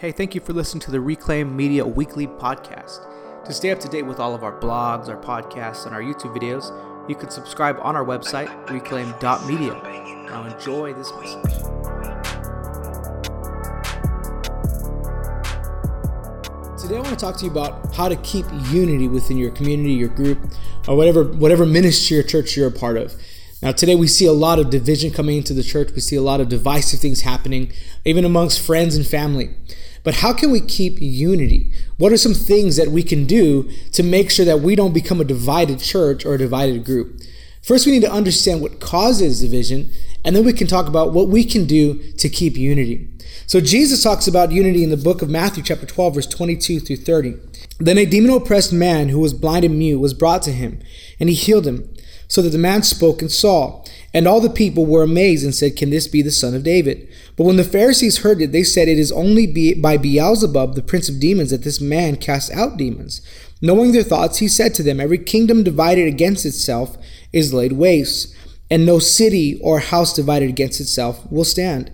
Hey, thank you for listening to the Reclaim Media Weekly Podcast. To stay up to date with all of our blogs, our podcasts, and our YouTube videos, you can subscribe on our website, reclaim.media. Now enjoy this message. Today I want to talk to you about how to keep unity within your community, your group, or whatever whatever ministry or church you're a part of. Now today we see a lot of division coming into the church. We see a lot of divisive things happening, even amongst friends and family. But how can we keep unity? What are some things that we can do to make sure that we don't become a divided church or a divided group? First, we need to understand what causes division, and then we can talk about what we can do to keep unity. So, Jesus talks about unity in the book of Matthew, chapter 12, verse 22 through 30. Then a demon oppressed man who was blind and mute was brought to him, and he healed him, so that the man spoke and saw. And all the people were amazed and said, Can this be the son of David? But when the Pharisees heard it, they said, It is only by Beelzebub, the prince of demons, that this man casts out demons. Knowing their thoughts, he said to them, Every kingdom divided against itself is laid waste, and no city or house divided against itself will stand.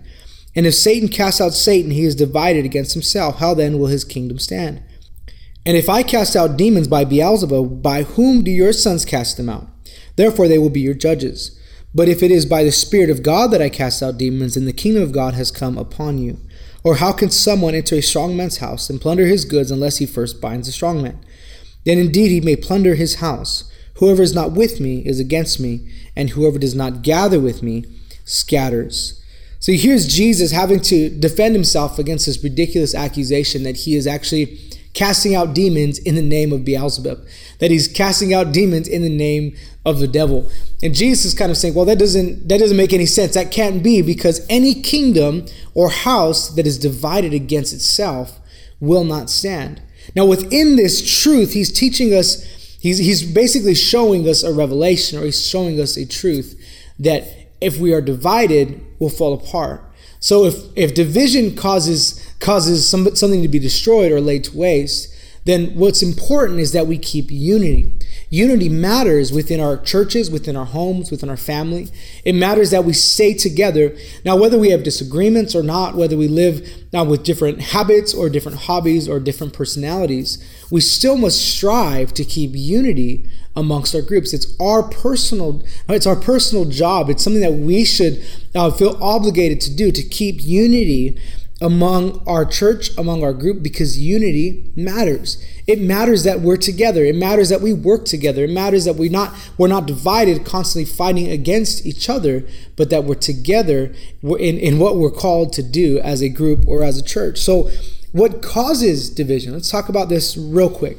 And if Satan casts out Satan, he is divided against himself. How then will his kingdom stand? And if I cast out demons by Beelzebub, by whom do your sons cast them out? Therefore they will be your judges. But if it is by the Spirit of God that I cast out demons, then the kingdom of God has come upon you. Or how can someone enter a strong man's house and plunder his goods unless he first binds the strong man? Then indeed he may plunder his house. Whoever is not with me is against me, and whoever does not gather with me scatters. So here's Jesus having to defend himself against this ridiculous accusation that he is actually casting out demons in the name of Beelzebub, that he's casting out demons in the name of the devil. And Jesus is kind of saying, well, that doesn't that doesn't make any sense. That can't be because any kingdom or house that is divided against itself will not stand. Now, within this truth, he's teaching us, he's, he's basically showing us a revelation or he's showing us a truth that if we are divided, we'll fall apart. So if, if division causes causes some, something to be destroyed or laid to waste, then what's important is that we keep unity. Unity matters within our churches, within our homes, within our family. It matters that we stay together. Now, whether we have disagreements or not, whether we live now with different habits or different hobbies or different personalities, we still must strive to keep unity amongst our groups. It's our personal, it's our personal job. It's something that we should uh, feel obligated to do to keep unity among our church, among our group, because unity matters. It matters that we're together. It matters that we work together. It matters that we're not we're not divided, constantly fighting against each other, but that we're together in, in what we're called to do as a group or as a church. So, what causes division? Let's talk about this real quick.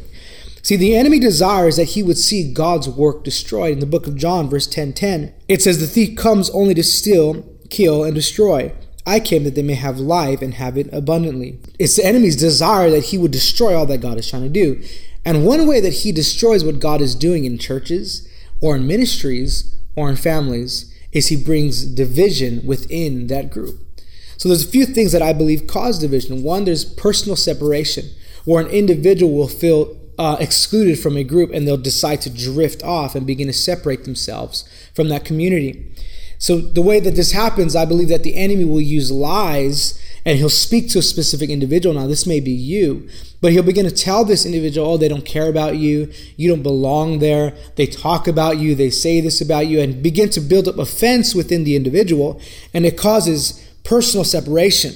See, the enemy desires that he would see God's work destroyed. In the book of John, verse 10 10, it says, The thief comes only to steal, kill, and destroy. I came that they may have life and have it abundantly. It's the enemy's desire that he would destroy all that God is trying to do. And one way that he destroys what God is doing in churches or in ministries or in families is he brings division within that group. So there's a few things that I believe cause division. One, there's personal separation, where an individual will feel uh, excluded from a group and they'll decide to drift off and begin to separate themselves from that community. So, the way that this happens, I believe that the enemy will use lies and he'll speak to a specific individual. Now, this may be you, but he'll begin to tell this individual, oh, they don't care about you. You don't belong there. They talk about you. They say this about you and begin to build up offense within the individual. And it causes personal separation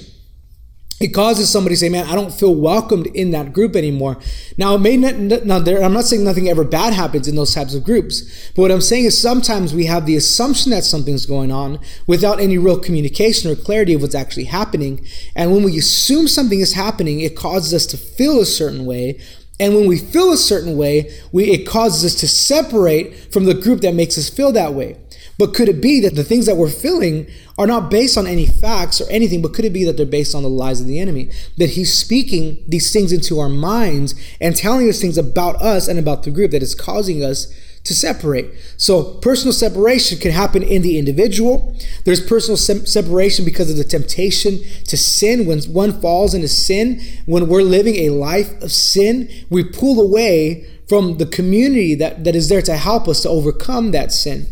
it causes somebody to say, "Man, I don't feel welcomed in that group anymore." Now, it may not. Now, there, I'm not saying nothing ever bad happens in those types of groups, but what I'm saying is sometimes we have the assumption that something's going on without any real communication or clarity of what's actually happening. And when we assume something is happening, it causes us to feel a certain way. And when we feel a certain way, we, it causes us to separate from the group that makes us feel that way. But could it be that the things that we're feeling are not based on any facts or anything, but could it be that they're based on the lies of the enemy? That he's speaking these things into our minds and telling us things about us and about the group that is causing us to separate. So, personal separation can happen in the individual. There's personal se- separation because of the temptation to sin. When one falls into sin, when we're living a life of sin, we pull away from the community that, that is there to help us to overcome that sin.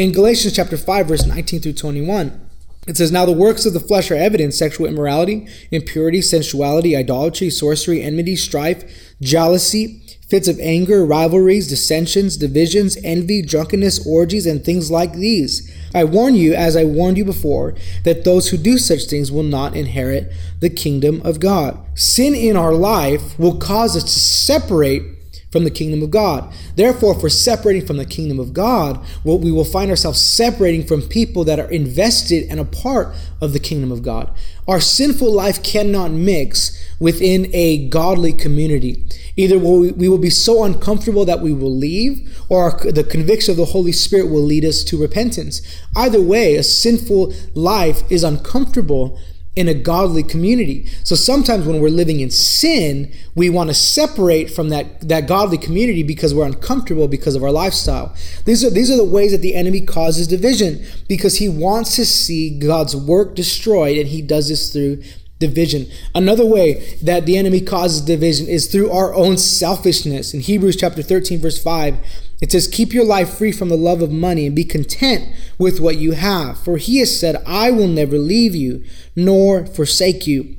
In Galatians chapter 5, verse 19 through 21, It says, Now the works of the flesh are evident sexual immorality, impurity, sensuality, idolatry, sorcery, enmity, strife, jealousy, fits of anger, rivalries, dissensions, divisions, envy, drunkenness, orgies, and things like these. I warn you, as I warned you before, that those who do such things will not inherit the kingdom of God. Sin in our life will cause us to separate from the kingdom of God. Therefore, if we're separating from the kingdom of God, well, we will find ourselves separating from people that are invested and a part of the kingdom of God. Our sinful life cannot mix within a godly community. Either we will be so uncomfortable that we will leave, or the conviction of the Holy Spirit will lead us to repentance. Either way, a sinful life is uncomfortable in a godly community. So sometimes when we're living in sin, we want to separate from that, that godly community because we're uncomfortable because of our lifestyle. These are, these are the ways that the enemy causes division because he wants to see God's work destroyed, and he does this through division. Another way that the enemy causes division is through our own selfishness. In Hebrews chapter 13, verse 5, it says, Keep your life free from the love of money and be content with what you have. For he has said, I will never leave you nor forsake you.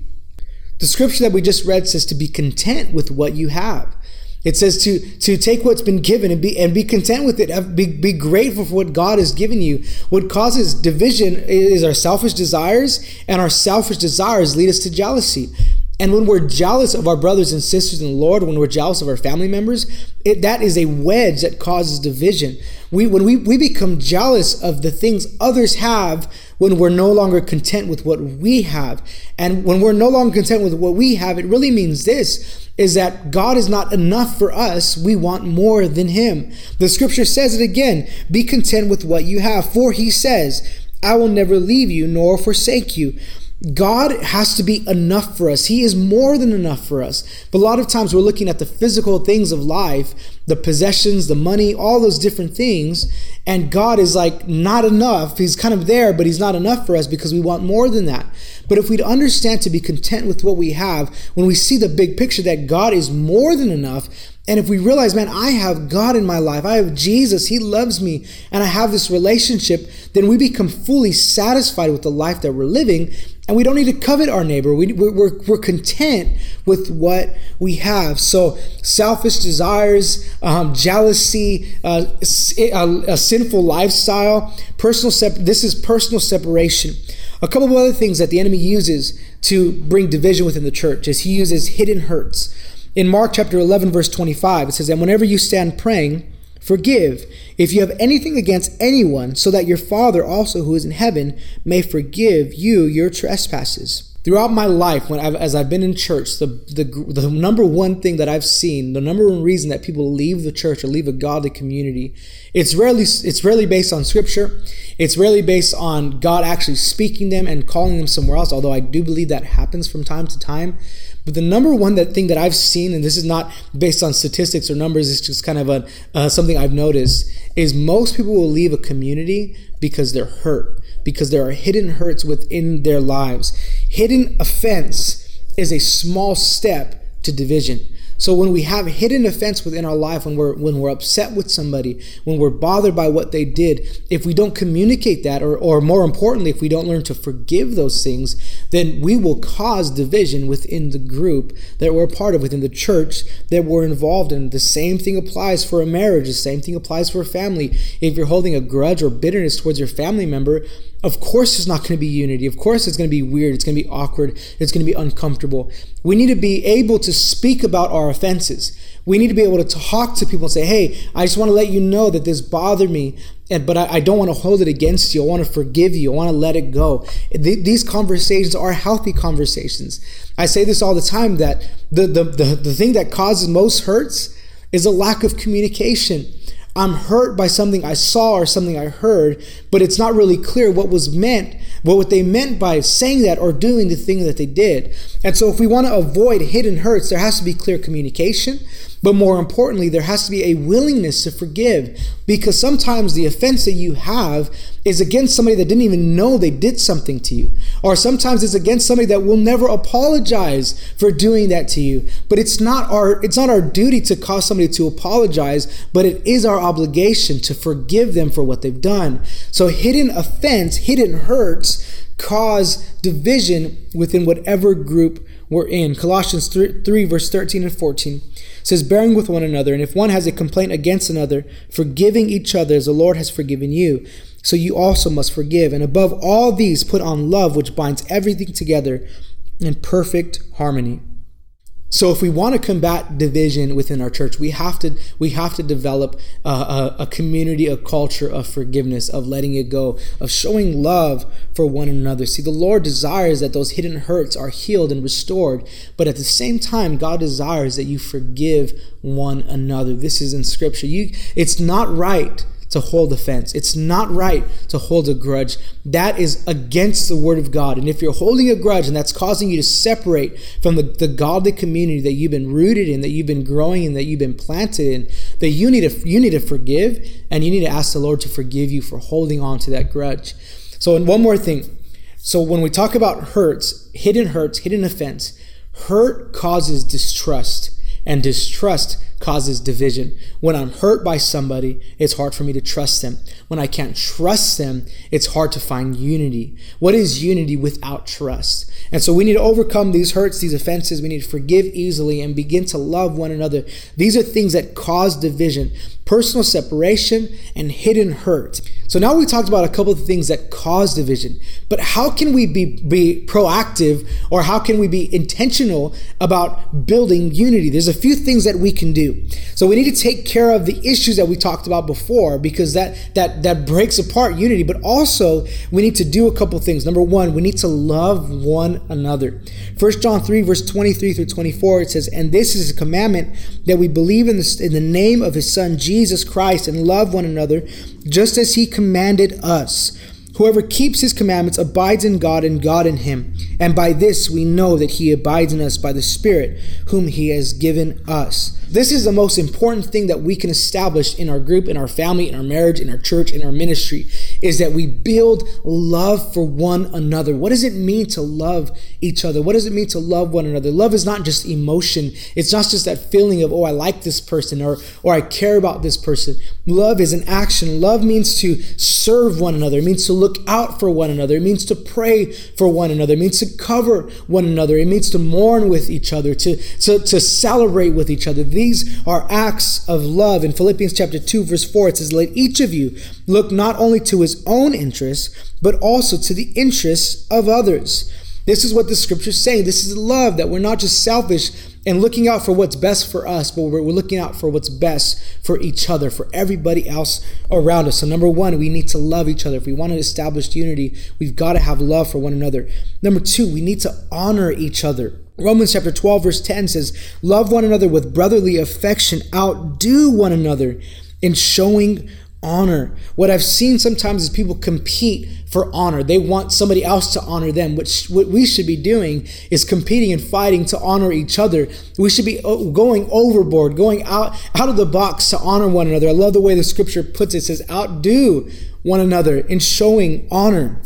The scripture that we just read says to be content with what you have. It says to, to take what's been given and be, and be content with it. Be, be grateful for what God has given you. What causes division is our selfish desires, and our selfish desires lead us to jealousy. And when we're jealous of our brothers and sisters in the Lord, when we're jealous of our family members, it, that is a wedge that causes division. We, when we, we become jealous of the things others have, when we're no longer content with what we have. And when we're no longer content with what we have, it really means this is that God is not enough for us. We want more than Him. The scripture says it again be content with what you have, for He says, I will never leave you nor forsake you. God has to be enough for us. He is more than enough for us. But a lot of times we're looking at the physical things of life, the possessions, the money, all those different things, and God is like not enough. He's kind of there, but He's not enough for us because we want more than that. But if we'd understand to be content with what we have, when we see the big picture that God is more than enough, and if we realize, man, I have God in my life, I have Jesus, He loves me, and I have this relationship, then we become fully satisfied with the life that we're living and we don't need to covet our neighbor. We, we're, we're content with what we have. So, selfish desires, um, jealousy, uh, a, a, sinful lifestyle, personal sep- this is personal separation. A couple of other things that the enemy uses to bring division within the church is he uses hidden hurts. In Mark chapter 11, verse 25, it says, And whenever you stand praying, Forgive if you have anything against anyone, so that your Father also who is in heaven may forgive you your trespasses. Throughout my life, when I've, as I've been in church, the, the the number one thing that I've seen, the number one reason that people leave the church or leave a godly community, it's rarely it's rarely based on Scripture. It's rarely based on God actually speaking them and calling them somewhere else. Although I do believe that happens from time to time, but the number one that thing that I've seen, and this is not based on statistics or numbers, it's just kind of a uh, something I've noticed, is most people will leave a community because they're hurt, because there are hidden hurts within their lives. Hidden offense is a small step to division. So when we have hidden offense within our life, when we're when we're upset with somebody, when we're bothered by what they did, if we don't communicate that, or or more importantly, if we don't learn to forgive those things, then we will cause division within the group that we're part of, within the church that we're involved in. The same thing applies for a marriage. The same thing applies for a family. If you're holding a grudge or bitterness towards your family member, of course it's not going to be unity. Of course it's going to be weird. It's going to be awkward. It's going to be uncomfortable. We need to be able to speak about our offenses. We need to be able to talk to people and say, hey, I just want to let you know that this bothered me, but I, don't want to hold it against you. I want to forgive you. I want to let it go. Th- these conversations are healthy conversations. I say this all the time that the, the, the, the thing that causes most hurts is a lack of communication. I'm hurt by something I saw or something I heard, but it's not really clear what was meant, what what they meant by saying that or doing the thing that they did. And so, if we want to avoid hidden hurts, there has to be clear communication. But more importantly, there has to be a willingness to forgive because sometimes the offense that you have is against somebody that didn't even know they did something to you. Or sometimes it's against somebody that will never apologize for doing that to you. But it's not our it's not our duty to cause somebody to apologize, but it is our obligation to forgive them for what they've done. So hidden offense, hidden hurts cause division within whatever group we're in. Colossians 3, 3, verse 13 and 14 says, Bearing with one another, and if one has a complaint against another, forgiving each other as the Lord has forgiven you. So you also must forgive. And above all these, put on love, which binds everything together in perfect harmony. So if we want to combat division within our church, we have to we have to develop a, a, community, a culture of forgiveness, of letting it go, of showing love for one another. See, the Lord desires that those hidden hurts are healed and restored, but at the same time, God desires that you forgive one another. This is in Scripture. You, it's not right to hold offense. It's not right to hold a grudge. That is against the word of God. And if you're holding a grudge and that's causing you to separate from the, the godly community that you've been rooted in, that you've been growing in, that you've been planted in, that you need to you need to forgive and you need to ask the Lord to forgive you for holding on to that grudge. So and one more thing. So when we talk about hurts, hidden hurts, hidden offense, hurt causes distrust and distrust causes division. When I'm hurt by somebody, it's hard for me to trust them. When I can't trust them, it's hard to find unity. What is unity without trust? And so we need to overcome these hurts, these offenses. We need to forgive easily and begin to love one another. These are things that cause division personal separation, and hidden hurt. So now we talked about a couple of things that cause division, but how can we be, be proactive or how can we be intentional about building unity? There's a few things that we can do. So we need to take care of the issues that we talked about before because that that that breaks apart unity, but also we need to do a couple things. Number 1, we need to love one another. 1 John 3 verse 23 through 24 it says, "And this is a commandment that we believe in the, in the name of his son Jesus Christ and love one another just as he commanded us. Whoever keeps his commandments abides in God and God in him. And by this we know that he abides in us by the Spirit whom he has given us. This is the most important thing that we can establish in our group, in our family, in our marriage, in our church, in our ministry is that we build love for one another. What does it mean to love each other? What does it mean to love one another? Love is not just emotion. It's not just that feeling of, oh, I like this person or, or I care about this person. Love is an action. Love means to serve one another. It means to look out for one another. It means to pray for one another. It means to cover one another. It means to mourn with each other, to, to, to celebrate with each other. These are acts of love. In Philippians chapter 2, verse 4, it says, Let each of you look not only to his own interests, but also to the interests of others. This is what the scriptures say. This is love, that we're not just selfish and looking out for what's best for us, but we're, looking out for what's best for each other, for everybody else around us. So, number one, we need to love each other. If we want to establish unity, we've got to have love for one another. Number two, we need to honor each other. Romans chapter 12, verse 10 says, Love one another with brotherly affection, outdo one another in showing honor. What I've seen sometimes is people compete for honor. They want somebody else to honor them. Which what we should be doing is competing and fighting to honor each other. We should be uh, going overboard, going out out of the box to honor one another. I love the way the scripture puts it. It says outdo one another in showing honor.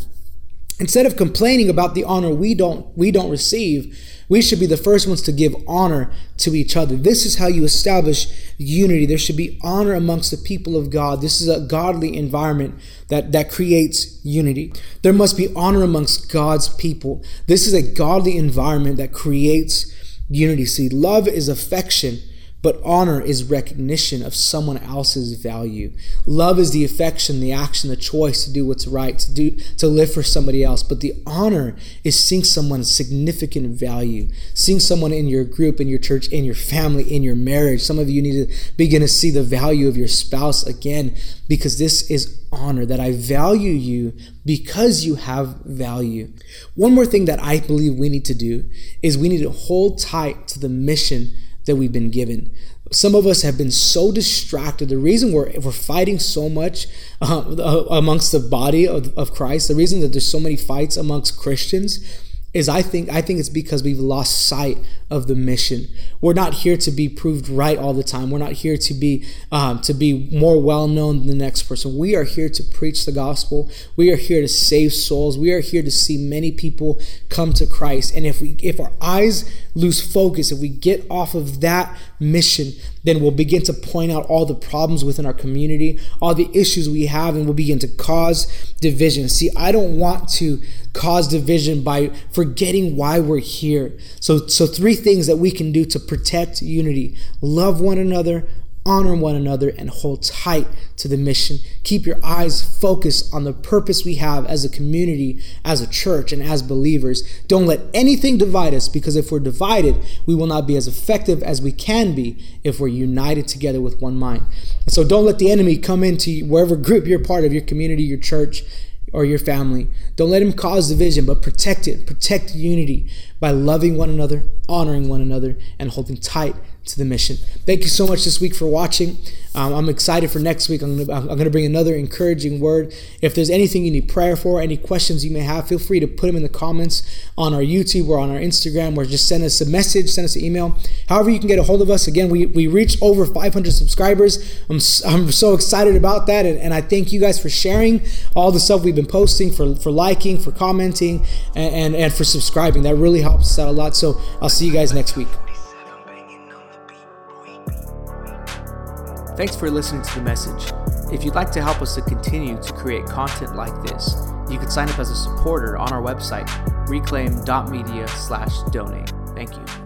Instead of complaining about the honor we don't we don't receive, we should be the first ones to give honor to each other. This is how you establish unity. There should be honor amongst the people of God. This is a godly environment that, that creates unity. There must be honor amongst God's people. This is a godly environment that creates unity. See, love is affection but honor is recognition of someone else's value. Love is the affection, the action, the choice to do what's right, to do to live for somebody else. But the honor is seeing someone's significant value, seeing someone in your group, in your church, in your family, in your marriage. Some of you need to begin to see the value of your spouse again, because this is honor that I value you because you have value. One more thing that I believe we need to do is we need to hold tight to the mission that we've been given. Some of us have been so distracted. The reason we're, we're fighting so much uh, amongst the body of, of Christ, the reason that there's so many fights amongst Christians is I think I think it's because we've lost sight of the mission. We're not here to be proved right all the time. We're not here to be um, to be more well known than the next person. We are here to preach the gospel. We are here to save souls. We are here to see many people come to Christ. And if we if our eyes lose focus, if we get off of that mission, then we'll begin to point out all the problems within our community, all the issues we have, and we'll begin to cause division. See, I don't want to cause division by forgetting why we're here. So, so three things that we can do to protect unity love one another, honor one another, and hold tight to the mission. Keep your eyes focused on the purpose we have as a community, as a church, and as believers. Don't let anything divide us because if we're divided, we will not be as effective as we can be if we're united together with one mind. So don't let the enemy come into wherever group you're part of, your community, your church, or your family. Don't let him cause division, but protect it. Protect unity by loving one another, honoring one another, and holding tight to the mission. Thank you so much this week for watching. Um, I'm excited for next week. I'm to I'm gonna bring another encouraging word. If there's anything you need prayer for, any questions you may have, feel free to put them in the comments on our YouTube or on our Instagram, or just send us a message, send us an email. However, you can get a hold of us. Again, we, we reached over 500 subscribers. I'm, I'm so excited about that. And, and I thank you guys for sharing all the stuff we've been posting, for, for liking, for commenting, and, and, and for subscribing. That really helps us out a lot. So I'll see you guys next week. Thanks for listening to the message. If you'd like to help us to continue to create content like this, you can sign up as a supporter on our website, reclaim.media/donate. Thank you.